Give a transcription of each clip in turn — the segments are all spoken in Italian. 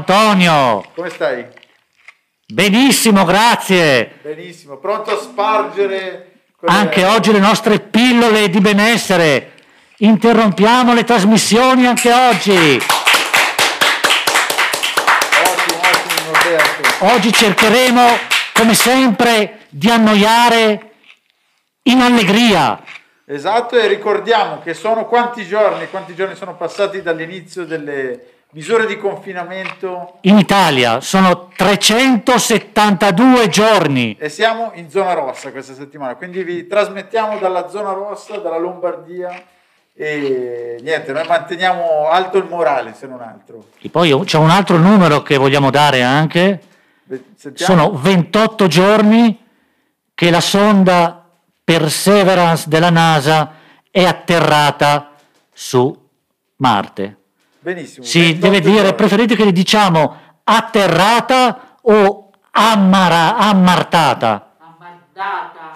Antonio. Come stai? Benissimo, grazie. Benissimo, pronto a spargere Anche oggi le nostre pillole di benessere. Interrompiamo le trasmissioni anche oggi. Ottimo, ottimo Norberto. Oggi cercheremo, come sempre, di annoiare in allegria. Esatto, e ricordiamo che sono quanti giorni, quanti giorni sono passati dall'inizio delle misure di confinamento In Italia sono 372 giorni. e siamo in zona rossa questa settimana, quindi vi trasmettiamo dalla zona rossa, dalla Lombardia e niente, noi manteniamo alto il morale se non altro. E poi c'è un altro numero che vogliamo dare anche. Sentiamo? Sono 28 giorni che la sonda Perseverance della NASA è atterrata su Marte. Benissimo. Si 28 deve dire, preferite che le diciamo atterrata o ammara- ammartata? Ammardata.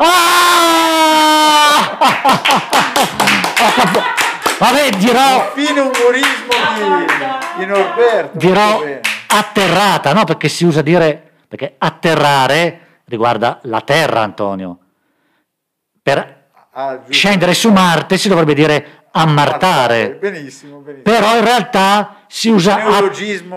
Ah! Vabbè, dirò, Il fine umorismo di, di Norberto. dirò atterrata, no? Perché si usa dire, perché atterrare riguarda la Terra, Antonio. Per Ah, scendere su Marte si dovrebbe dire ammartare, Benissimo, benissimo. però in realtà si usa, qua.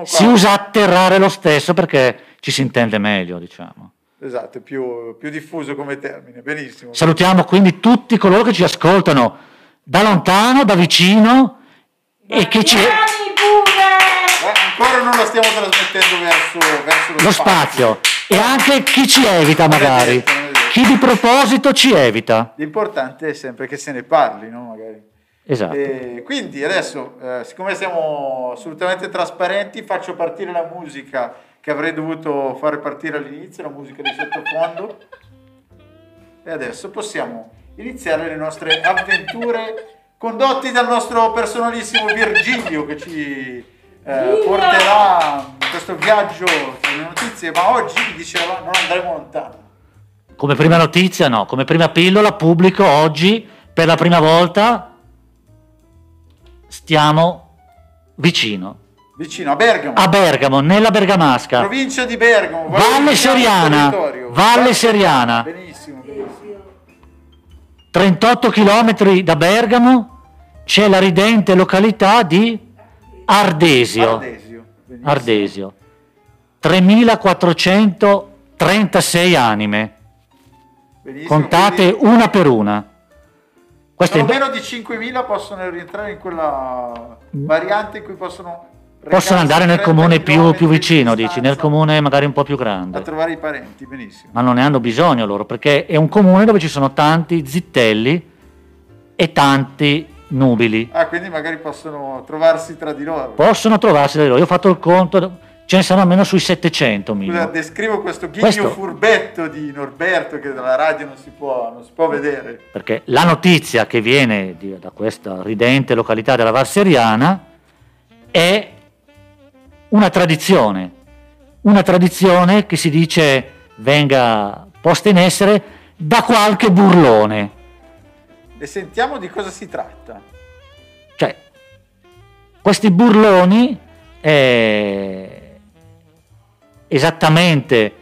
si usa atterrare lo stesso perché ci si intende meglio, diciamo. Esatto, è più, più diffuso come termine. Benissimo. Salutiamo quindi tutti coloro che ci ascoltano da lontano, da vicino e che ci... Eh, ancora non la stiamo trasmettendo verso, verso lo, lo spazio e anche chi ci evita magari, chi di proposito ci evita. L'importante è sempre che se ne parli, no? Magari. Esatto. E quindi adesso, eh, siccome siamo assolutamente trasparenti, faccio partire la musica che avrei dovuto fare partire all'inizio, la musica di sottofondo. E adesso possiamo iniziare le nostre avventure condotti dal nostro personalissimo Virgilio che ci eh, porterà in questo viaggio sulle notizie, ma oggi vi diceva non andremo lontano. Come prima notizia, no, come prima pillola pubblico oggi per la prima volta stiamo vicino Vicino a Bergamo, a Bergamo, nella Bergamasca. provincia di Bergamo, Valle Seriana. Valle Seriana. Benissimo, benissimo. 38 km da Bergamo c'è la ridente località di Ardesio. Ardesio. benissimo. Ardesio. 3436 anime, Benissimo, contate quindi una per una. Questo è- meno di 5.000 possono rientrare in quella variante in cui possono possono andare nel 30 comune più, più di vicino, dici, nel comune magari un po' più a grande. trovare i parenti, benissimo. Ma non ne hanno bisogno loro, perché è un comune dove ci sono tanti zitelli e tanti nubili. Ah, quindi magari possono trovarsi tra di loro. Possono trovarsi da loro. Io ho fatto il conto, ce ne saranno almeno sui 700 Scusa, descrivo questo ghigno Questo- furbetto di Norberto che dalla radio non si può, non si può vedere. Perché la notizia che viene di- da questa ridente località della Valseriana è una tradizione, una tradizione che si dice venga posta in essere da qualche burlone. E sentiamo di cosa si tratta. Cioè, questi burloni, eh, esattamente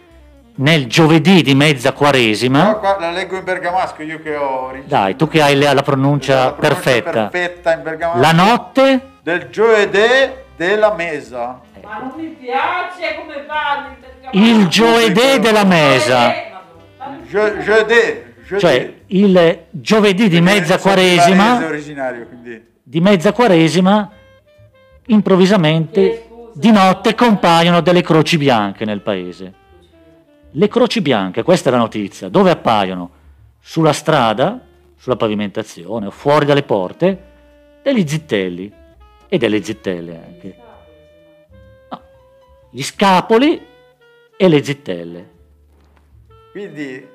nel giovedì di mezza quaresima, No, qua la leggo in bergamasco, io che ho origine- dai, tu che hai la, la pronuncia, la pronuncia perfetta, perfetta in bergamasco. la notte? Del giovedì della mesa. Ma non mi piace come parli. perché- il giovedì della mesa, Eh, Jeudi, jeudi. cioè il giovedì di mezza quaresima, originario, quindi. di mezza quaresima, improvvisamente di notte compaiono delle croci bianche nel paese. Le croci bianche, questa è la notizia, dove appaiono? Sulla strada, sulla pavimentazione o fuori dalle porte, degli zitelli e delle zittelle anche. No, gli scapoli e le zittelle. Quindi,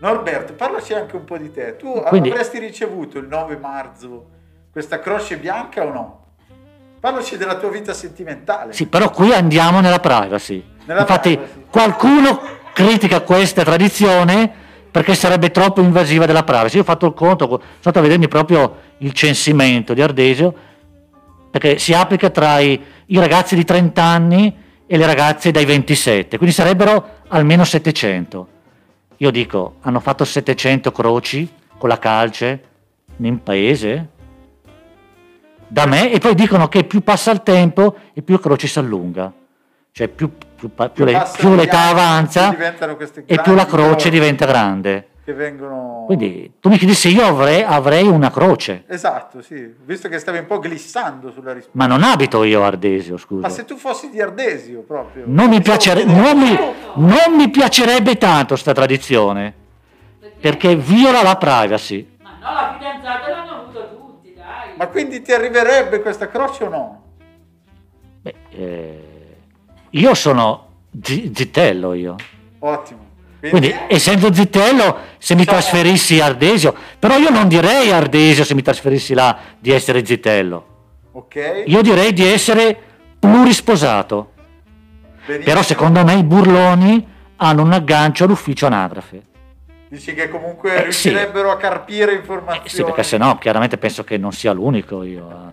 Norberto, parlaci anche un po' di te. Tu Quindi- avresti ricevuto il 9 marzo questa croce bianca o no? Parlaci della tua vita sentimentale. Sì, però qui andiamo nella privacy. Nella Infatti privacy. qualcuno critica questa tradizione perché sarebbe troppo invasiva della privacy. Io ho fatto il conto, sono stato a vedermi proprio il censimento di Ardesio, perché si applica tra i, i ragazzi di 30 anni e le ragazze dai 27, quindi sarebbero almeno 700. Io dico, hanno fatto 700 croci con la calce in paese? Da me, e poi dicono che più passa il tempo e più croci si allunga. Cioè più, più più le- più gli l'età avanza e più la croce diventa grande. Che vengono... Quindi tu mi chiedi se io avrei, avrei una croce, Esatto, sì. Visto che stavi un po' glissando sulla risposta. ma non abito io a Ardesio, scusa. Ma se tu fossi di Ardesio proprio. Non mi, piacere- non mi- non mi piacerebbe tanto sta tradizione, perché viola la privacy. Ma no, la fidanzata l'hanno avuta tutti, dai. Ma quindi ti arriverebbe questa croce o no? Beh, eh, io sono zi- zitello io. Ottimo. Quindi, essendo zitello, se mi trasferissi a Ardesio, però io non direi a Ardesio se mi trasferissi là di essere zitello. Ok. Io direi di essere plurisposato. benissimo. Però secondo me i burloni hanno un aggancio all'ufficio anagrafe. Dici che comunque Eh, sì. riuscirebbero a carpire Eh, informazioni. sì, perché se no, chiaramente penso che non sia l'unico io. a-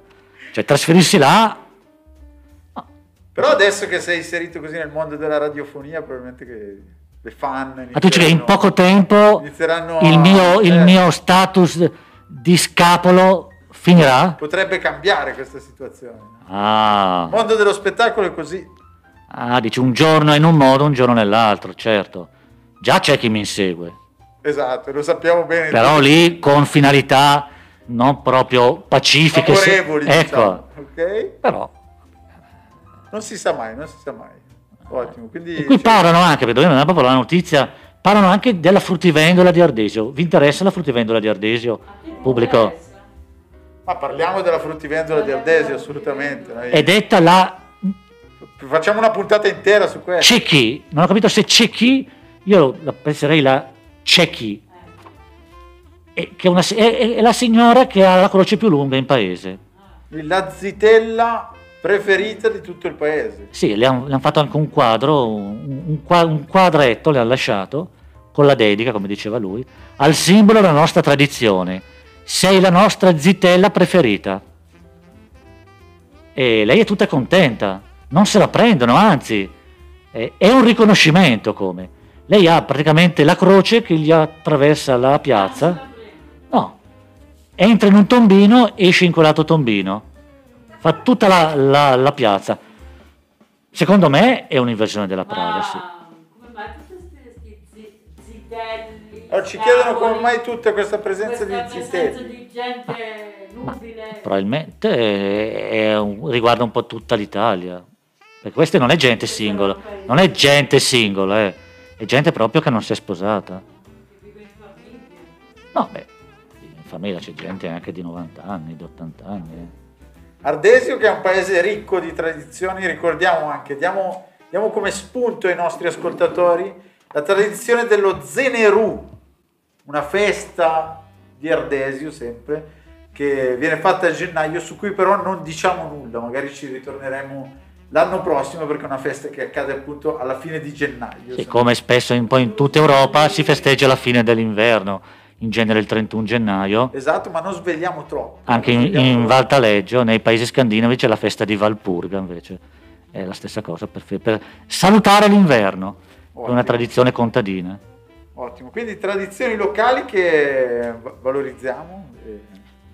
Cioè, trasferirsi là, Però adesso che sei inserito così nel mondo della radiofonia, probabilmente che le fan... ma tu dici che in poco tempo inizieranno il mio, il eh, mio status di scapolo finirà? Potrebbe cambiare questa situazione. Il Ah, mondo dello spettacolo è così. ah, dici un giorno in un modo, un giorno nell'altro, certo. Già c'è chi mi insegue, Esatto, lo sappiamo bene. però lì con finalità non proprio pacifiche. se- favorevoli, ecco, diciamo. Ok? però Non si sa mai, non si sa mai. Ottimo, quindi... E qui parlano anche, perché dobbiamo andare proprio alla notizia, parlano anche della fruttivendola di Ardesio. Vi interessa la fruttivendola di Ardesio? Pubblico. Ma parliamo della fruttivendola di Ardesio, assolutamente. Noi- È detta la Facciamo una puntata intera su questo. Cecchi. Non ho capito se Cecchi, io la penserei la Cecchi, e che è, una- è- è- è la signora che ha la croce più lunga in paese. La zitella preferita di tutto il paese. Sì, le hanno fatto anche un quadro, un, un qua- un quadretto le hanno lasciato, con la dedica, come diceva lui, al simbolo della nostra tradizione. Sei la nostra zitella preferita. E lei è tutta contenta, non se la prendono, anzi, è, è un riconoscimento come. Lei ha praticamente la croce che gli attraversa la piazza. No, entra in un tombino, esce in quell'altro tombino. Fa tutta la, la- la piazza. Secondo me è un'inversione della privacy. Ma come mai tutti questi zi- zitelli? Allora, ci chiedono come mai tutta questa presenza di questa presenza zitelli. di gente nubile. probabilmente è un- riguarda un po' tutta l'Italia. Perché questa non è gente singola, non è gente singola, eh. È gente proprio che non si è sposata. No, beh, in famiglia c'è gente anche di 90 anni, di 80 anni. eh. Ardesio che è un paese ricco di tradizioni, ricordiamo anche, diamo, diamo come spunto ai nostri ascoltatori la tradizione dello Zenerù, una festa di Ardesio sempre, che viene fatta a gennaio, su cui però non diciamo nulla, magari ci ritorneremo l'anno prossimo perché è una festa che accade appunto alla fine di gennaio. Sì, come spesso in, poi in tutta Europa si festeggia la fine dell'inverno, in genere il 31 gennaio. Esatto, ma non svegliamo troppo. Anche in, in troppo. Val Taleggio, nei paesi scandinavi, c'è la festa di Valpurga invece. È la stessa cosa per, per salutare l'inverno. È una tradizione contadina. Ottimo, quindi tradizioni locali che va- valorizziamo, e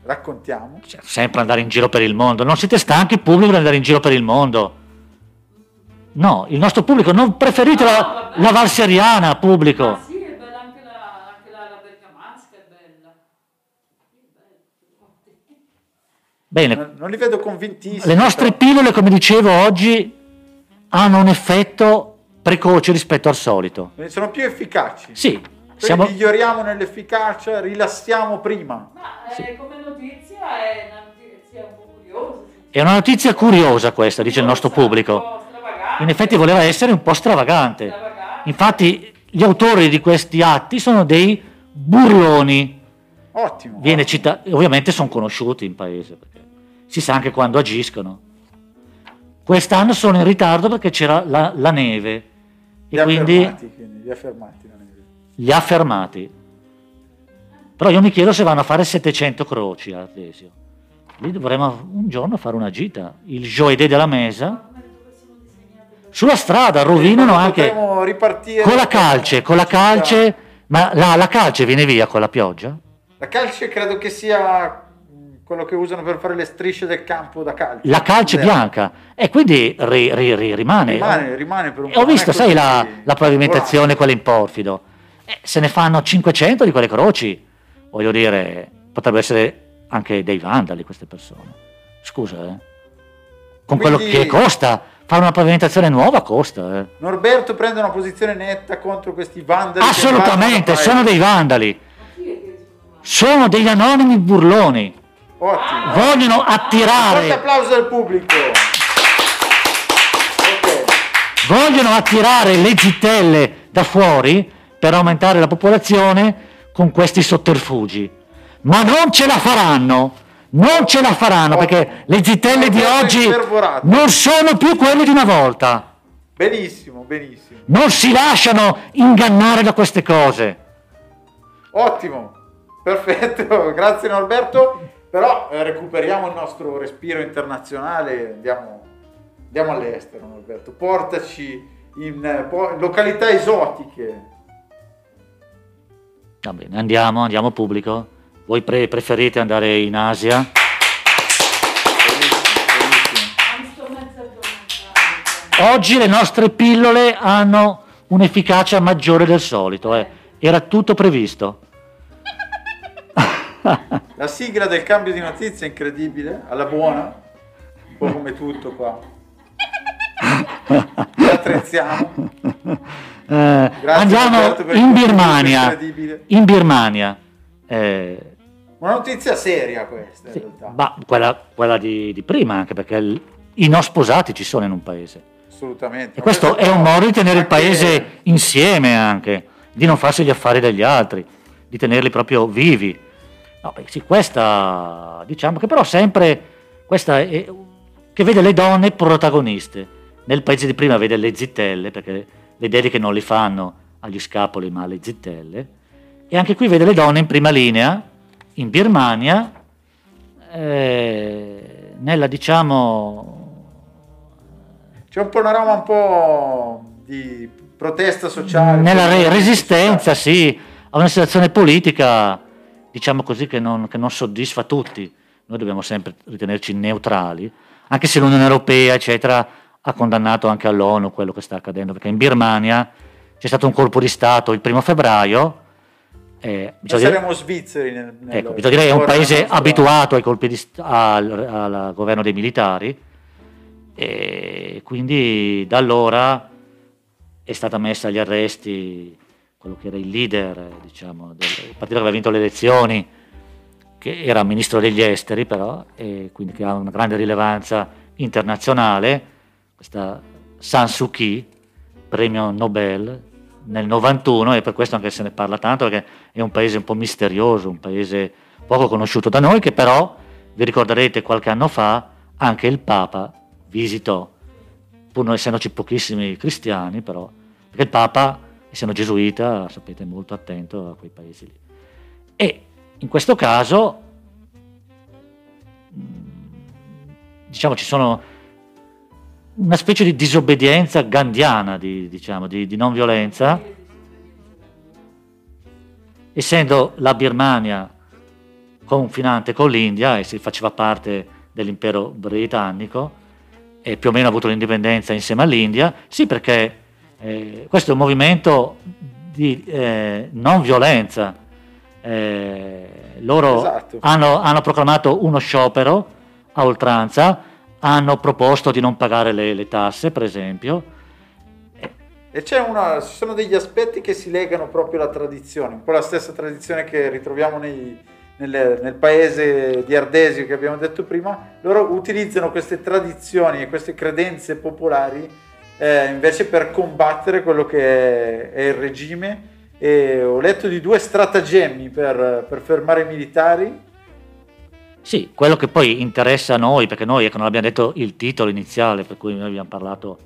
raccontiamo. Cioè, sempre andare in giro per il mondo. Non siete stanchi, pubblico, di andare in giro per il mondo? No, il nostro pubblico, non preferite No, la, la valseriana, pubblico. Ma sì, è bella anche la, anche la, la bergamasca, è bella. Sì. Bene, Non, non li vedo convintissimi. le nostre però. pillole, come dicevo oggi, hanno un effetto precoce rispetto al solito. sono più efficaci. Sì, siamo, miglioriamo nell'efficacia, rilassiamo prima. Ma eh, come notizia è una notizia un po' curiosa. è una notizia curiosa questa, dice il nostro pubblico. In effetti voleva essere un po' stravagante. Infatti gli autori di questi atti sono dei burloni. Ottimo. Viene citato, ovviamente sono conosciuti in paese, perché si sa anche quando agiscono. Quest'anno sono in ritardo perché c'era la, la neve Li e ha quindi fermati, quindi, li ha fermati. non è vero. li ha fermati. Però io mi chiedo se vanno a fare 700 croci a Artesio. Lì dovremmo un giorno fare una gita. Il Joedè della Mesa. Sulla strada rovinano Quindi anche con la calce, con la calce. Ma la, la calce viene via con la pioggia? La calce credo che sia quello che usano per fare le strisce del campo da calcio. La calce Vero. bianca. E quindi ri- ri- ri- rimane. Rimane, rimane per un E po'. ho visto, sai, la, la pavimentazione, quella in porfido. Eh, se ne fanno 500 di quelle croci. Voglio dire, potrebbero essere anche dei vandali queste persone. Scusa, eh. Con quello Quindi- che costa, fare una pavimentazione nuova costa, eh. Norberto prende una posizione netta contro questi vandali. Assolutamente, sono dei vandali. Sono degli anonimi burloni. Ottimo. Vogliono Forte attirare, applauso del pubblico. Vogliono attirare le zittelle da fuori per aumentare la popolazione con questi sotterfugi. Ma non ce la faranno. Non ce la faranno perché le zittelle di oggi non sono più quelle di una volta. Benissimo, benissimo. Non si lasciano ingannare da queste cose. Ottimo. Perfetto. Grazie Norberto. Però eh, recuperiamo il nostro respiro internazionale. Andiamo, andiamo all'estero Norberto. Portaci in eh, località esotiche. Va bene, andiamo, andiamo pubblico. Voi pre- preferite andare in Asia? Oggi le nostre pillole hanno un'efficacia maggiore del solito. eh. Era tutto previsto. La sigla del cambio di notizia è incredibile, alla buona, un po' come tutto qua. Attrezziamo. Eh, andiamo Roberto, per in Birmania. In Birmania. Una notizia seria questa in sì, realtà. ma quella, quella di, di prima, anche perché il- i non sposati ci sono in un paese. Assolutamente. E Ma questo è un modo di tenere il paese insieme anche, di non farsi gli affari degli altri, di tenerli proprio vivi. No, beh, sì, questa diciamo che però sempre questa è, che vede le donne protagoniste. Nel paese di prima vede le zittelle, perché le dediche non li fanno agli scapoli ma alle zittelle. E anche qui vede le donne in prima linea, in Birmania, eh, nella diciamo C'è un panorama un po' di protesta sociale. nella re- resistenza, sì, a una situazione politica, diciamo così, che non, che non soddisfa tutti. Noi dobbiamo sempre ritenerci neutrali, anche se l'Unione Europea, eccetera, ha condannato anche all'ONU quello che sta accadendo, perché in Birmania c'è stato un colpo di Stato il primo febbraio. Eh, dire- saremo svizzeri nel, nel Ecco, bisogna dire che è un paese abituato ai colpi di st- al, al governo dei militari e quindi da allora è stata messa agli arresti quello che era il leader diciamo, del partito che aveva vinto le elezioni, che era ministro degli esteri però, e quindi che ha una grande rilevanza internazionale, questa San Suu Kyi, premio Nobel nel 91 e per questo anche se ne parla tanto perché è un paese un po' misterioso, un paese poco conosciuto da noi che però, vi ricorderete qualche anno fa, anche il Papa visitò, pur non essendoci pochissimi cristiani però, perché il Papa, essendo gesuita, sapete, è molto attento a quei paesi lì. E in questo caso, diciamo, ci sono una specie di disobbedienza gandiana, di, diciamo, di, di non violenza, essendo la Birmania confinante con l'India e si faceva parte dell'impero britannico e più o meno ha avuto l'indipendenza insieme all'India, sì perché eh, questo è un movimento di eh, non violenza. Eh, loro Esatto. hanno, hanno proclamato uno sciopero a oltranza, hanno proposto di non pagare le, le tasse, per esempio. E una, ci sono degli aspetti che si legano proprio alla tradizione, un po' la stessa tradizione che ritroviamo nei- nel, nel paese di Ardesio che abbiamo detto prima. Loro utilizzano queste tradizioni e queste credenze popolari eh, invece per combattere quello che è, è il regime. E ho letto di due stratagemmi per, per fermare i militari Sì, quello che poi interessa a noi, perché noi ecco, non abbiamo detto il titolo iniziale, per cui noi abbiamo parlato,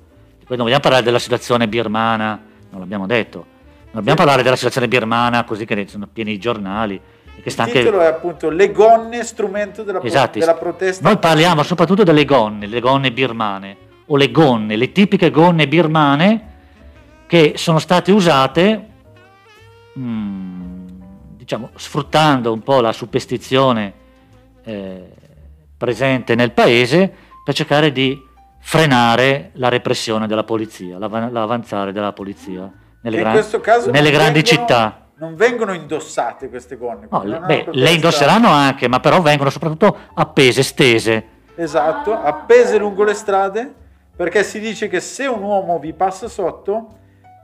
poi non vogliamo parlare della situazione birmana, non l'abbiamo detto, non dobbiamo parlare della situazione birmana così che ne sono pieni i giornali. Che sta Il anche... titolo è appunto Le gonne, strumento della, pro- Esatto, della protesta. Noi parliamo soprattutto delle gonne, le gonne birmane, o le gonne, le tipiche gonne birmane che sono state usate, mm, diciamo, sfruttando un po' la superstizione eh, presente nel paese per cercare di frenare la repressione della polizia, l'ava- l'avanzare della polizia nelle, gran- nelle grandi vengono- città. Non vengono indossate queste gonne. No, le, beh, le indosseranno anche, ma però vengono soprattutto appese, stese. Esatto, appese lungo le strade, perché si dice che se un uomo vi passa sotto,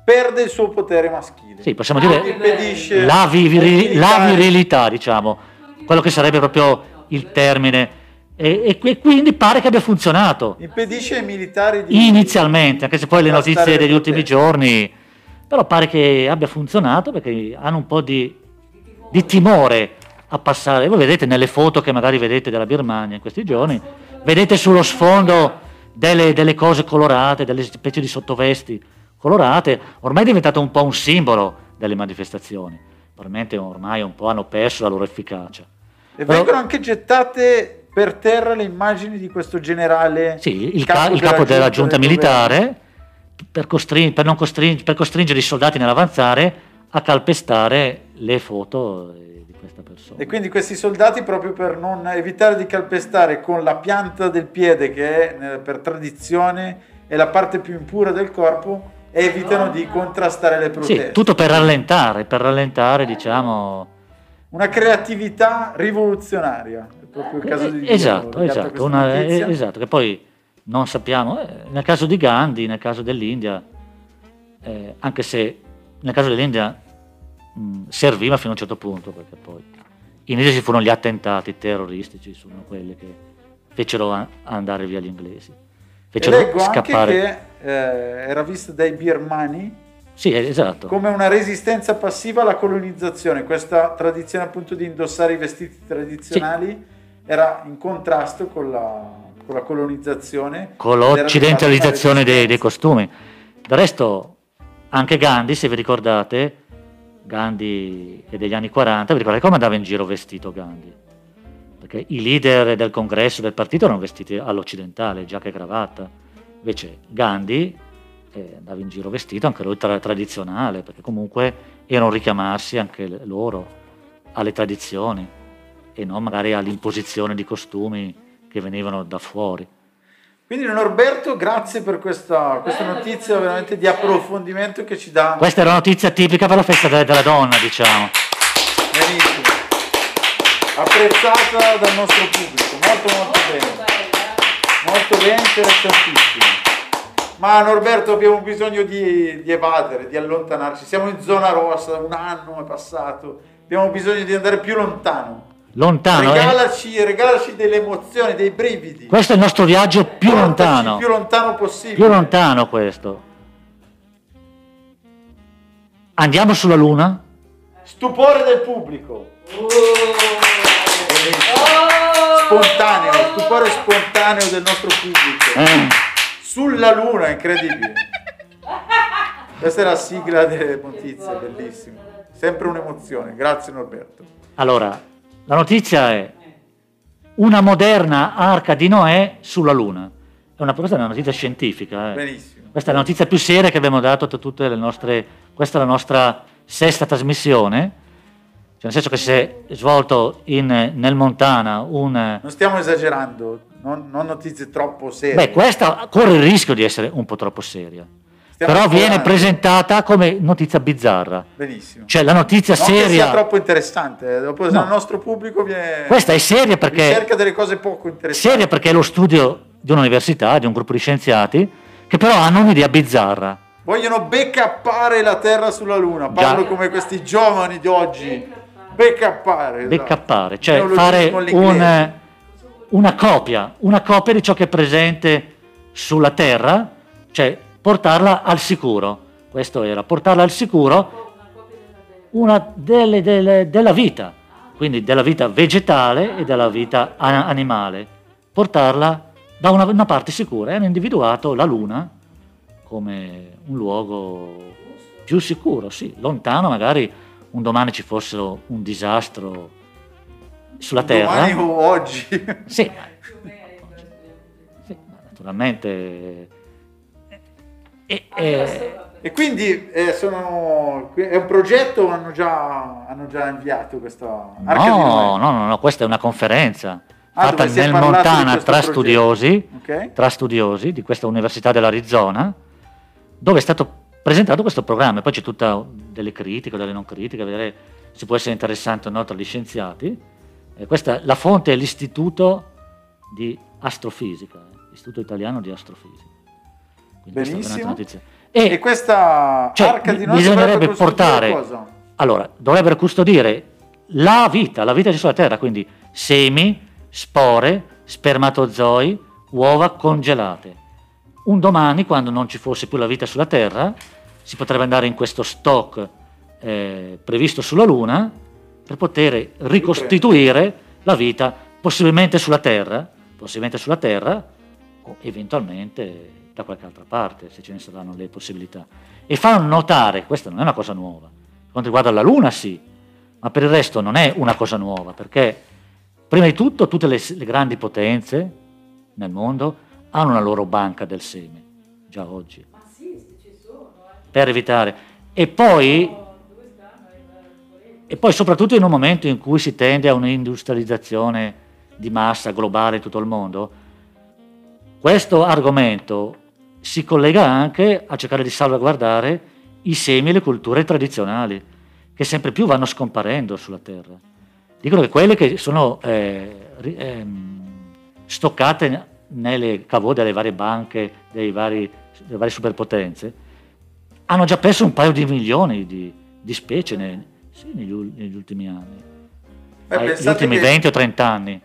perde il suo potere maschile. Sì, possiamo dire la, viviri- la virilità, diciamo, quello che sarebbe proprio il termine. E, e qui- quindi pare che abbia funzionato impedisce ai militari di inizialmente, anche se poi le notizie degli ultimi giorni, però pare che abbia funzionato perché hanno un po' di, di timore a passare. Voi vedete nelle foto che magari vedete della Birmania in questi giorni, vedete sullo sfondo delle, delle cose colorate, delle specie di sottovesti colorate, ormai è diventato un po' un simbolo delle manifestazioni. Probabilmente ormai un po' hanno perso la loro efficacia. E Però- vengono anche gettate per terra le immagini di questo generale. Sì, il, ca- il capo della giunta del militare per, costrin- per non costring- per costringere i soldati nell'avanzare a calpestare le foto eh, di questa persona. E quindi questi soldati, proprio per non evitare di calpestare con la pianta del piede, che è per tradizione è la parte più impura del corpo, evitano di contrastare le proteste. Sì, tutto per rallentare, per rallentare, diciamo... Una creatività rivoluzionaria. È proprio il caso di dire, esatto, esatto, una- eh, esatto, che poi non sappiamo, eh, nel caso di Gandhi, nel caso dell'India, eh, anche se nel caso dell'India mh, serviva fino a un certo punto, perché poi in India ci furono gli attentati terroristici, sono quelli che fecero a- andare via gli inglesi, E fecero leggo scappare. anche che eh, era vista dai birmani Sì, eh, esatto. come una resistenza passiva alla colonizzazione. Questa tradizione appunto di indossare i vestiti tradizionali era in contrasto con la, con la colonizzazione. con l'occidentalizzazione dei, dei costumi. Del resto, anche Gandhi, se vi ricordate, Gandhi è degli anni 40, vi ricordate come andava in giro vestito Gandhi? Perché i leader del congresso del partito erano vestiti all'occidentale, giacca e cravatta. Invece Gandhi eh, andava in giro vestito anche lui tra- tradizionale, perché comunque erano richiamarsi anche loro alle tradizioni e non magari all'imposizione di costumi che venivano da fuori. Quindi Norberto, grazie per questa, questa notizia veramente di approfondimento che ci dà Questa era una notizia tipica per la festa de- della donna, diciamo. benissimo. Apprezzata dal nostro pubblico, molto molto bene. bella. Molto bene, interessantissimo. Ma Norberto abbiamo bisogno di, di evadere, di allontanarci. Siamo in zona rossa, un anno è passato, abbiamo bisogno di andare più lontano. Lontano, eh? regalaci, regalaci delle emozioni, dei brividi. Questo è il nostro viaggio più Portaci lontano. più lontano possibile. Più lontano questo. Andiamo sulla Luna? Stupore del pubblico. Spontaneo, stupore spontaneo del nostro pubblico. Eh, Sulla luna, incredibile. Questa è la sigla delle notizie, bellissimo. Sempre un'emozione. Grazie Norberto. Allora, la notizia è una moderna arca di Noè sulla Luna. È una, questa è una notizia scientifica. eh. Benissimo. Questa è la notizia più seria che abbiamo dato a tutte le nostre... Questa è la nostra sesta trasmissione. Cioè, nel senso che si è svolto in- nel Montana un... Non stiamo esagerando, non, non notizie troppo serie. Beh, questa corre il rischio di essere un po' troppo seria. Stiamo Però viene presentata come notizia bizzarra. Benissimo. Cioè la notizia non che sia seria... troppo interessante, eh. dopo se No. il nostro pubblico viene Questa è seria perché... ricerca delle cose poco interessanti. Seria perché è lo studio di un'università, di un gruppo di scienziati, che però hanno un'idea bizzarra. Vogliono backuppare la Terra sulla Luna. Parlo Già. come questi giovani di oggi. Backuppare. esatto. Backuppare, cioè fare un, una copia, una copia di ciò che è presente sulla Terra, cioè portarla al sicuro. Questo era, portarla al sicuro Una delle, delle- della vita, quindi della vita vegetale e della vita animale, portarla da una, una parte sicura e hanno individuato la Luna come un luogo più sicuro, sì, lontano magari un domani ci fosse un disastro sulla Terra. Domani o oggi. Sì, sì, naturalmente. E, Ah, e- bene. E quindi eh, sono, è un progetto o hanno già, hanno già inviato questa Arca no, no, no, no, questa è una conferenza Ah, fatta nel Montana tra studiosi, Ok? tra studiosi di questa Università dell'Arizona, dove è stato presentato questo programma. E poi c'è tutta delle critiche, delle non critiche, vedere se può essere interessante o no tra gli scienziati. E questa, la fonte è l'Istituto di Astrofisica, eh, l'Istituto Italiano di Astrofisica. Quindi questa Benissimo. notizia. E, E, questa cioè, Arca di Noè bisognerebbe portare- cosa? allora, dovrebbero custodire la vita, la vita c'è sulla Terra, quindi semi, spore, spermatozoi, uova congelate. Un domani, quando non ci fosse più la vita sulla Terra, si potrebbe andare in questo stock eh, previsto sulla Luna per poter ricostituire la vita possibilmente sulla Terra, possibilmente sulla Terra eventualmente da qualche altra parte, se ce ne saranno le possibilità. E fanno notare, questa non è una cosa nuova, per quanto riguarda la Luna sì, ma per il resto non è una cosa nuova, perché prima di tutto tutte le, le grandi potenze nel mondo hanno una loro banca del seme, già oggi, Ma sì, se ci sono, eh. Per evitare. E poi, e poi soprattutto in un momento in cui si tende a un'industrializzazione di massa globale in tutto il mondo, questo argomento si collega anche a cercare di salvaguardare i semi e le culture tradizionali, che sempre più vanno scomparendo sulla Terra. Dicono che quelle che sono eh, ehm, stoccate nelle cavò delle varie banche, dei vari, delle varie superpotenze, hanno già perso un paio di milioni di, di specie ne- sì, negli, negli ultimi anni, Beh, Ai- negli ultimi che- 20 o 30 anni.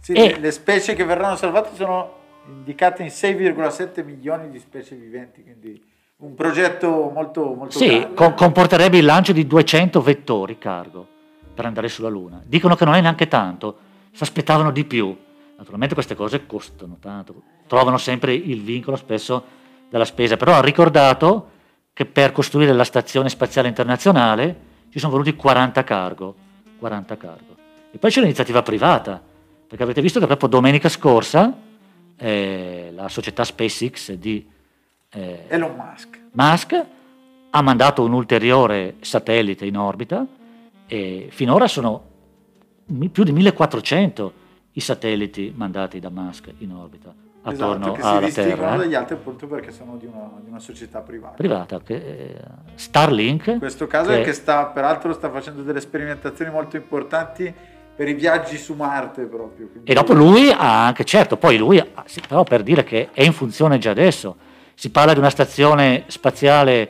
Sì, E- le specie che verranno salvate sono indicate in 6,7 milioni di specie viventi, quindi un progetto molto, molto Sì, com- comporterebbe il lancio di 200 vettori cargo per andare sulla Luna. Dicono che non è neanche tanto, si aspettavano di più. Naturalmente queste cose costano tanto, trovano sempre il vincolo spesso della spesa, però ha ricordato che per costruire la Stazione Spaziale Internazionale ci sono voluti 40 cargo, 40 cargo. E poi c'è l'iniziativa privata, perché avete visto che proprio domenica scorsa eh, la società SpaceX di eh, Elon Musk. Musk ha mandato un ulteriore satellite in orbita e finora sono più di 1400 i satelliti mandati da Musk in orbita attorno esatto, che si alla distinguono Terra dagli altri appunto perché sono di una, di una società privata. privata che, eh, Starlink In questo caso che- è che sta, peraltro sta facendo delle sperimentazioni molto importanti per i viaggi su Marte proprio. quindi- E dopo lui ha anche, certo, poi lui, ha- sì, però per dire che è in funzione già adesso, si parla di una stazione spaziale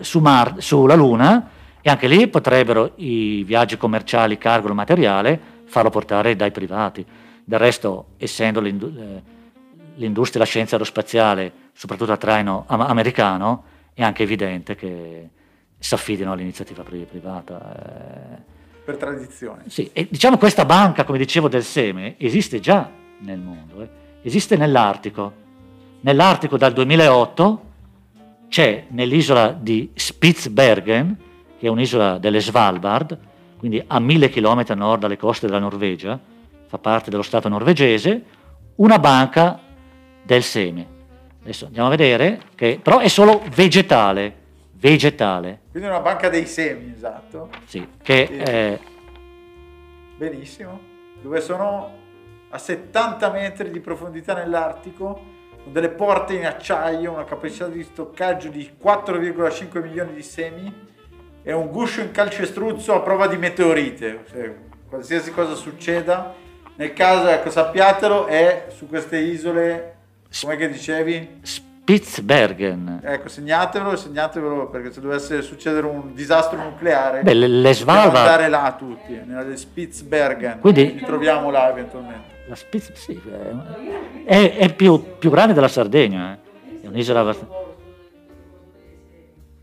su Mar- sulla Luna e anche lì potrebbero i viaggi commerciali, cargo e materiale farlo portare dai privati. Del resto, essendo l'indu- eh, l'industria della scienza aerospaziale, soprattutto a traino am- americano, è anche evidente che si affidino all'iniziativa pri- privata. eh. Per tradizione. Sì, e diciamo questa banca, come dicevo, del seme esiste già nel mondo, eh. esiste nell'Artico. Nell'Artico dal 2008 c'è nell'isola di Spitsbergen, che è un'isola delle Svalbard, quindi a mille chilometri a nord dalle coste della Norvegia, fa parte dello Stato norvegese, una banca del seme. Adesso andiamo a vedere, che però è solo vegetale, vegetale, Quindi una banca dei semi, esatto. sì, che Sì. eh, Benissimo. Dove sono a 70 metri di profondità nell'Artico, con delle porte in acciaio, una capacità di stoccaggio di 4,5 milioni di semi e un guscio in calcestruzzo a prova di meteorite. Cioè, qualsiasi cosa succeda, nel caso, ecco, sappiatelo, è su queste isole, come che dicevi? Spitsbergen. Ecco, segnatevelo, segnatevelo perché se dovesse succedere un disastro nucleare, Beh, le, le dobbiamo Svalbard, andare là tutti, nella Spitsbergen. Quindi- ci troviamo là eventualmente. la Spitz- sì, è, è- più, più grande della Sardegna, eh. è un'isola abbast-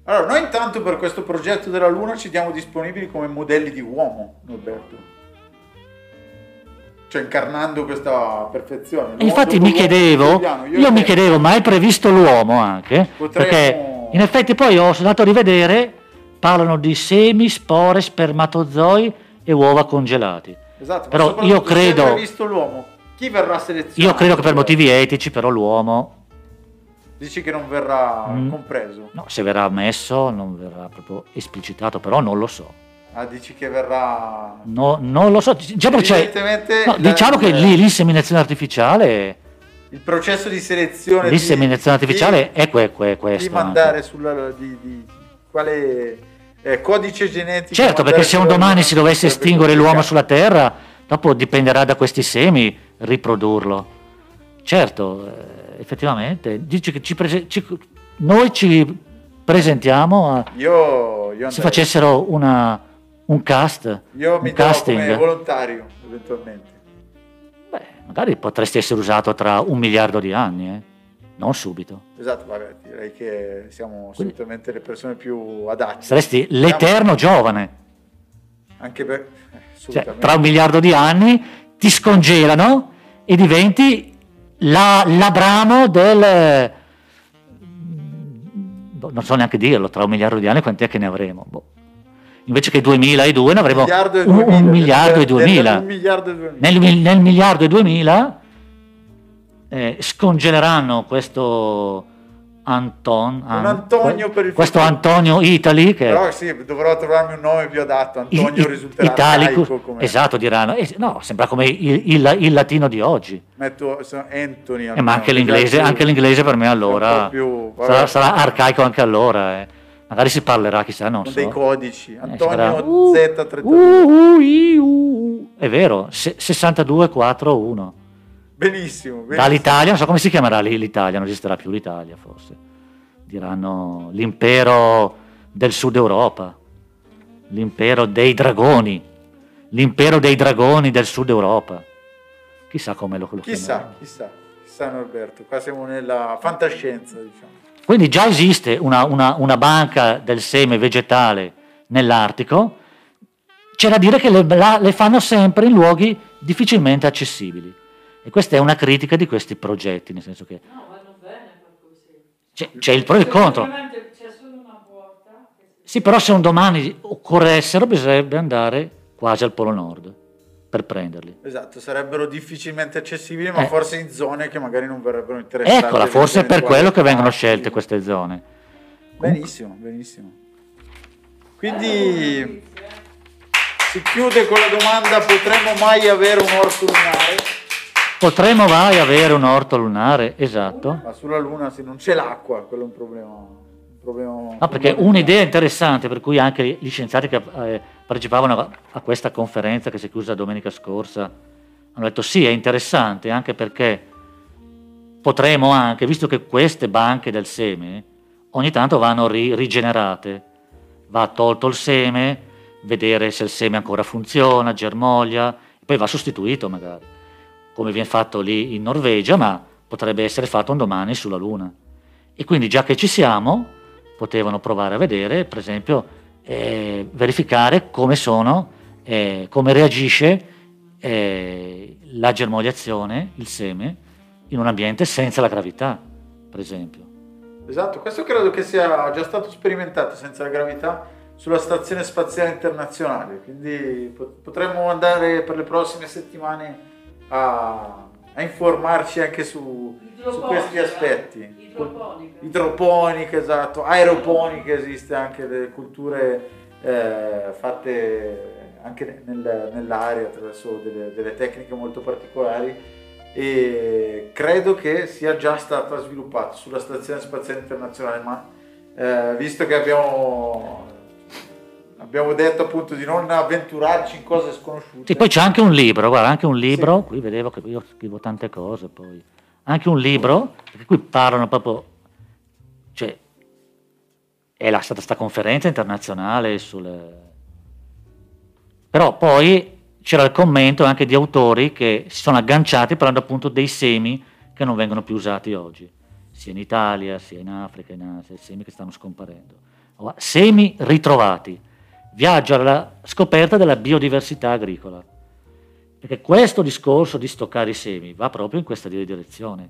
Allora, noi intanto per questo progetto della Luna ci diamo disponibili come modelli di uomo, Norberto. Cioè incarnando questa perfezione. E infatti mi L'uomo chiedevo, io e mi chiedevo, ma è previsto l'uomo anche? Potremmo- Perché in effetti poi ho andato a rivedere, parlano di semi, spore, spermatozoi e uova congelati. Esatto, Però io credo- Se è previsto l'uomo, chi verrà selezionato? Io credo che per motivi etici però l'uomo, Dici che non verrà Mm. compreso? no, se verrà ammesso non verrà proprio esplicitato, però non lo so. Ah, dici che verrà... No, non lo so, c'è- Evidentemente no, diciamo che lì l'inseminazione artificiale, il processo di selezione l'inseminazione di- artificiale di- è que- que- di mandare anche. sulla di, di quale eh, codice genetico Certo, perché se un domani si dovesse estinguere l'uomo complicato. sulla Terra, dopo dipenderà da questi semi riprodurlo. Certo, eh, effettivamente, dice che ci prese- ci- noi ci presentiamo a, io, io, se facessero una, un cast, io un mi do come casting, volontario eventualmente beh, magari potresti essere usato tra un miliardo di anni, eh? non subito. esatto vabbè direi che siamo Quindi- assolutamente le persone più adatte Saresti l'eterno giovane. anche per eh, Cioè, tra un miliardo di anni ti scongelano e diventi la- l'Abramo del... boh, Non so neanche dirlo, tra un miliardo di anni quanti è che ne avremo? Boh. Invece che 2002 ne avremo miliardo e un, 2000, un miliardo e del- del- 2000. un miliardo e 2000 Nel, nel miliardo e 2000 eh, scongeleranno questo Anton, An- Antonio il questo futuro. Antonio Italy che però sì dovrò trovarmi un nome più adatto Antonio i- risulterà italico, come esatto diranno. No sembra come il, il- il latino di oggi. Metto Anthony Eh, ma anche l'inglese, anche l'inglese per me allora più- sarà, sarà arcaico anche allora eh. Magari si parlerà chissà non con so. dei codici. Eh, Antonio sarà, uh, Z32 uh, uh, uh. è vero se- 6241 benissimo, benissimo. dall'Italia non so come si chiamerà lì l'Italia non esisterà più l'Italia forse. Diranno l'impero del sud Europa l'impero dei dragoni l'impero dei dragoni del sud Europa. Chissà come lo, lo chissà chissà chissà Norberto. Qua siamo nella fantascienza diciamo Quindi già esiste una, una- una banca del seme vegetale nell'Artico, c'è da dire che le, la- le fanno sempre in luoghi difficilmente accessibili. E questa è una critica di questi progetti, nel senso che No, vanno bene così. c'è, c'è il pro e il contro. C'è solo una porta. Sì, però se un domani occorressero bisognerebbe andare quasi al Polo Nord per prenderli. esatto sarebbero difficilmente accessibili ma Eh. forse in zone che magari non verrebbero interessanti Eccola, forse è per quello che vengono parchi. scelte queste zone. benissimo benissimo quindi si chiude con la domanda potremmo mai avere un orto lunare Potremmo mai avere un orto lunare, esatto. ma sulla luna se non c'è l'acqua quello è un problema problema No, perché un'idea interessante per cui anche gli scienziati che eh, partecipavano a, questa conferenza che si è chiusa domenica scorsa hanno detto sì, è interessante anche perché potremo anche, visto che queste banche del seme ogni tanto vanno ri- rigenerate, va tolto il seme, vedere se il seme ancora funziona, germoglia, poi va sostituito magari, come viene fatto lì in Norvegia, ma potrebbe essere fatto un domani sulla Luna. E quindi già che ci siamo, potevano provare a vedere, per esempio, eh, verificare come sono, eh, come reagisce eh, la germogliazione, il seme, in un ambiente senza la gravità, per esempio. Esatto, questo credo che sia già stato sperimentato senza la gravità sulla Stazione Spaziale Internazionale, quindi po- potremmo andare per le prossime settimane a, a informarci anche su, su questi aspetti. Idroponica. Idroponica, esatto, aeroponica esiste anche delle culture eh, fatte anche nel- nell'aria attraverso delle, delle tecniche molto particolari e credo che sia già stata sviluppata sulla Stazione Spaziale Internazionale, ma eh, visto che abbiamo, abbiamo detto appunto di non avventurarci in cose sconosciute, Sì, poi c'è anche un libro, guarda, anche un libro, qui vedevo che io scrivo tante cose poi, anche un libro, perché qui parlano proprio, cioè, è la, stata questa conferenza internazionale sul... Però poi c'era il commento anche di autori che si sono agganciati parlando appunto dei semi che non vengono più usati oggi, sia in Italia, sia in Africa, in Asia, semi che stanno scomparendo. semi ritrovati, viaggio alla scoperta della biodiversità agricola. Perché questo discorso di stoccare i semi va proprio in questa direzione,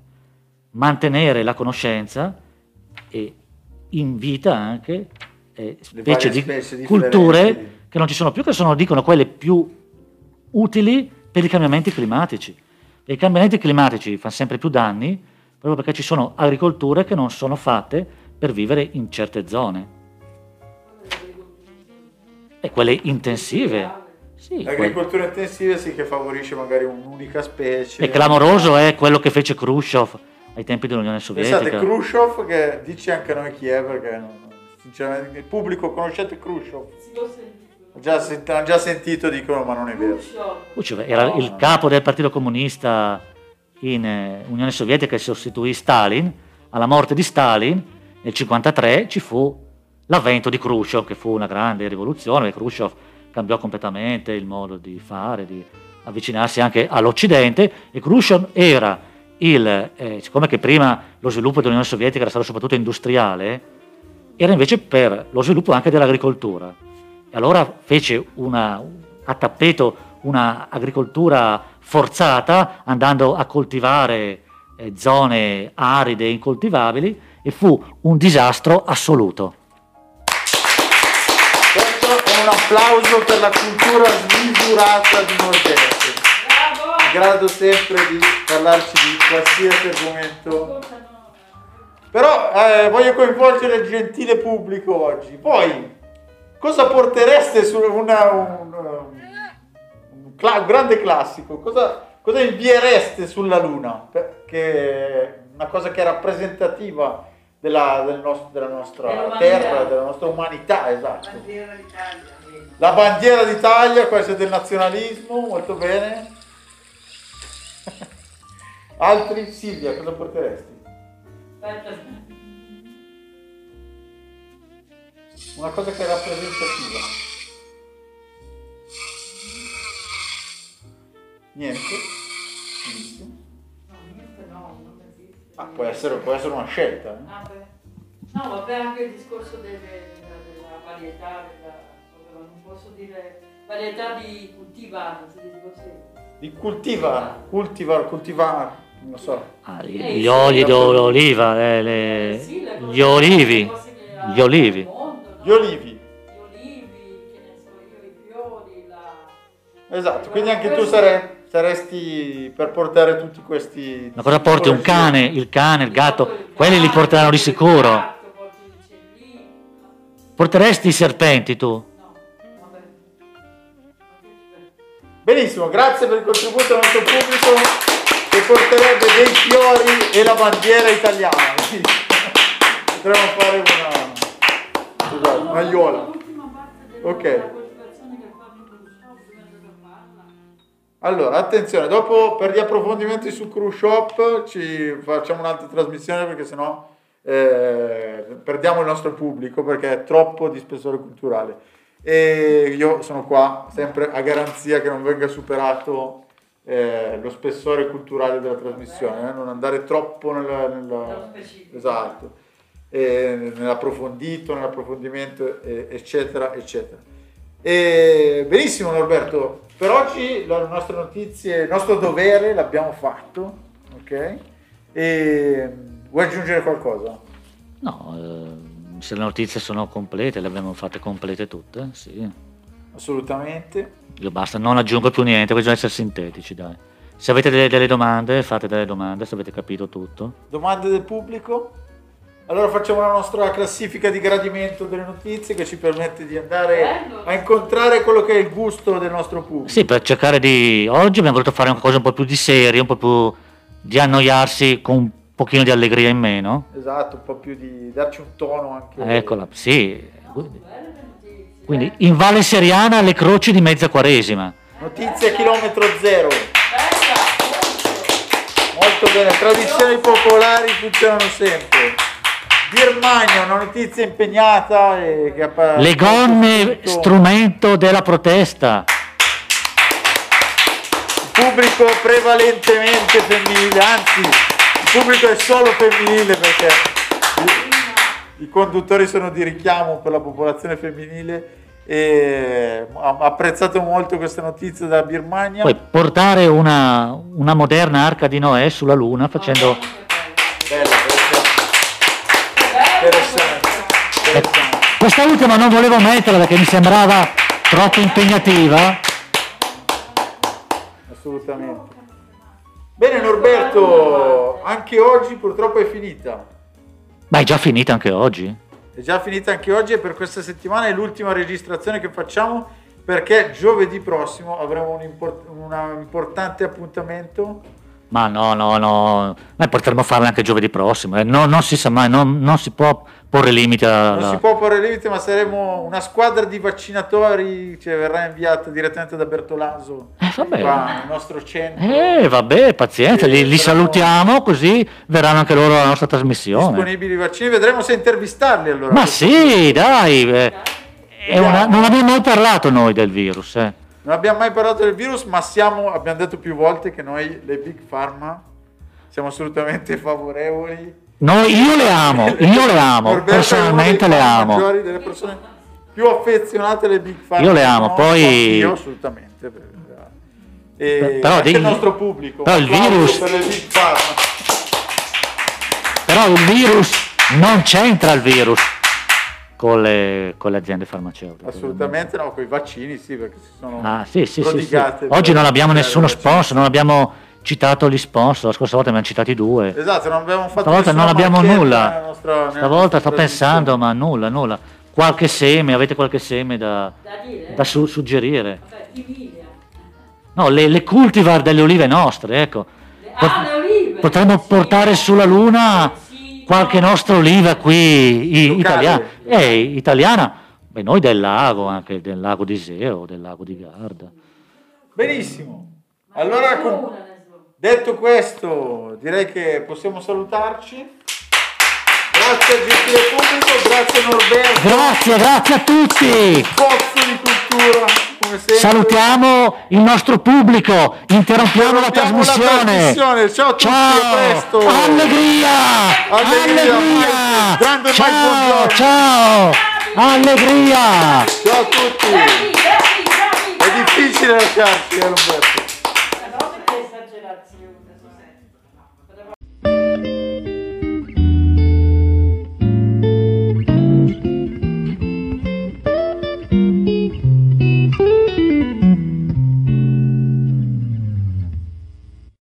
mantenere la conoscenza e invita anche eh, specie di specie culture differenti. che non ci sono più, che sono, dicono, quelle più utili per i cambiamenti climatici. E I cambiamenti climatici fanno sempre più danni proprio perché ci sono agricolture che non sono fatte per vivere in certe zone. E quelle intensive. Sì, L'agricoltura intensiva sì che favorisce magari un'unica specie. E clamoroso è quello che fece Khrushchev ai tempi dell'Unione Sovietica. Pensate, Khrushchev, che dice anche a noi chi è, perché non- sinceramente il pubblico conoscete Khrushchev? Sì, l'ho sentito. Già, hanno già sentito, dicono, ma non è vero. Khrushchev. Era No, il no. capo del Partito Comunista in eh, Unione Sovietica e sostituì Stalin. Alla morte di Stalin nel 1953 ci fu l'avvento di Khrushchev, che fu una grande rivoluzione. Khrushchev cambiò completamente il modo di fare, di avvicinarsi anche all'Occidente e Khrushchev era il, eh, siccome che prima lo sviluppo dell'Unione Sovietica era stato soprattutto industriale, era invece per lo sviluppo anche dell'agricoltura. E allora fece una, a tappeto una agricoltura forzata, andando a coltivare eh, zone aride e incoltivabili, e fu un disastro assoluto. Applauso per la cultura smisurata di. Bravo! In grado sempre di parlarci di qualsiasi argomento. Però eh, voglio coinvolgere il gentile pubblico oggi. Poi, cosa portereste su una, un, un cla- un grande classico? Cosa, cosa inviereste sulla Luna? Perché è una cosa che è rappresentativa della, del nos- della nostra Dell'umanità. terra, della nostra umanità, esatto. Bandiera. La bandiera d'Italia, questa è del nazionalismo, molto bene. Altri? Silvia, cosa porteresti? Aspetta. Una cosa che è rappresentativa. Niente? Ah, può essere, può essere una scelta. eh. Ah, beh. No, vabbè, anche il discorso delle- della, della varietà, della, non posso dire varietà di dice così. Di cultivar, cultivar, cultivar, non lo so. Ah, Eh, gli sì, oli d'oliva, le- le- Eh, sì, le cose- gli olivi, gli olivi. mondo, no? Gli olivi. Gli olivi, che ne so io, i fiori, la... Esatto, quindi anche tu sare- saresti per portare tutti questi... Ma cosa porti? Un cane, il cane, il gatto, quelli li porteranno di sicuro. Porteresti i serpenti tu? No, vabbè. Vabbè. Benissimo, grazie per il contributo al nostro pubblico che porterebbe dei fiori e la bandiera italiana. Potremmo fare una, scusate, una del- Ok. Allora, attenzione, dopo per gli approfondimenti su Cruise Shop ci facciamo un'altra trasmissione perché sennò eh, perdiamo il nostro pubblico perché è troppo di spessore culturale. E io sono qua sempre a garanzia che non venga superato eh, lo spessore culturale della trasmissione, eh, non andare troppo nella, nella- esatto, eh, nell'approfondito, nell'approfondimento, eccetera, eccetera. E, benissimo Norberto, per oggi le nostre notizie, il nostro dovere l'abbiamo fatto, ok? E vuoi aggiungere qualcosa? No, eh, se le notizie sono complete, le abbiamo fatte complete tutte, sì. Assolutamente. Io basta, non aggiungo più niente, bisogna essere sintetici, dai. Se avete delle, delle domande, fate delle domande, se avete capito tutto. Domande del pubblico? Allora facciamo la nostra classifica di gradimento delle notizie che ci permette di andare a incontrare quello che è il gusto del nostro pubblico. Sì, per cercare di... Oggi abbiamo voluto fare una cosa un po' più di serie, un po' più di annoiarsi con un pochino di allegria in meno. Esatto, un po' più di darci un tono anche. Eccola, sì. Quindi in Valle Seriana le croci di mezza quaresima. Notizie chilometro zero. Bella, molto. Molto bene, tradizioni popolari funzionano sempre. Birmania, una notizia impegnata e che ha Le gonne, tutto- strumento della protesta. pubblico prevalentemente femminile, anzi il pubblico è solo femminile perché i, i conduttori sono di richiamo per la popolazione femminile e ha apprezzato molto questa notizia dalla Birmania. Poi portare una, una moderna arca di Noè sulla Luna facendo... Oh, che bello. Bella, interessante. Che bello. interessante. Questa ultima non volevo metterla perché mi sembrava troppo impegnativa. Assolutamente. Bene Norberto, anche oggi purtroppo è finita. Ma è già finita anche oggi? È già finita anche oggi e per questa settimana è l'ultima registrazione che facciamo perché giovedì prossimo avremo un, import- un importante appuntamento. Ma no, no, no, noi potremmo farla anche giovedì prossimo, eh. No, non si sa mai, non, non si può porre limite alla... Non si può porre limite, ma saremo una squadra di vaccinatori, cioè verrà inviata direttamente da Bertolaso Eh, vabbè. qua nel nostro centro. Eh, vabbè, pazienza, li, li salutiamo così verranno anche loro alla nostra trasmissione. Disponibili i vaccini, vedremo se intervistarli allora. Ma sì, dai, eh, una- non abbiamo mai parlato noi del virus, eh. Non abbiamo mai parlato del virus, ma siamo, abbiamo detto più volte che noi, le big pharma, siamo assolutamente favorevoli. Noi, io le amo, io le amo, Norberto personalmente le amo. delle persone più affezionate alle big pharma. Io le amo, No, poi- Io assolutamente. E Però anche di- il nostro pubblico. però il virus- Per le big pharma. Però il virus non c'entra il virus con le, con le aziende farmaceutiche. Assolutamente no, con i vaccini sì, perché si sono Ah, sì, sì, sì, sì. Oggi non abbiamo nessuno sponsor, non abbiamo citato gli sponsor, la scorsa volta abbiamo citati due. Esatto, non abbiamo fatto Stavolta non abbiamo nulla. nella nostra- nella Stavolta sto pensando, ma nulla, nulla. Qualche seme, avete qualche seme da, Da dire? da su- suggerire? Vabbè. No, le, le cultivar delle olive nostre, ecco. Le- Ah, le olive! Potremmo Sì. portare sulla Luna Sì, qualche no. nostra oliva qui i- italiana. Eh, italiana. Beh, noi del lago, anche del lago di Iseo, del lago di Garda. Benissimo. Allora, con- detto questo, direi che possiamo salutarci. Grazie al gentile pubblico, grazie Norberto. Grazie, grazie a tutti. Pozzo di cultura. Salutiamo il nostro pubblico, interrompiamo la Interrompiamo la trasmissione. trasmissione. Ciao a tutti, Ciao. a presto. Allegria! Allegria, Mike. Grande Mike, ciao, buongiorno. ciao! Allegria! Ciao a tutti. È difficile lasciarci, eh,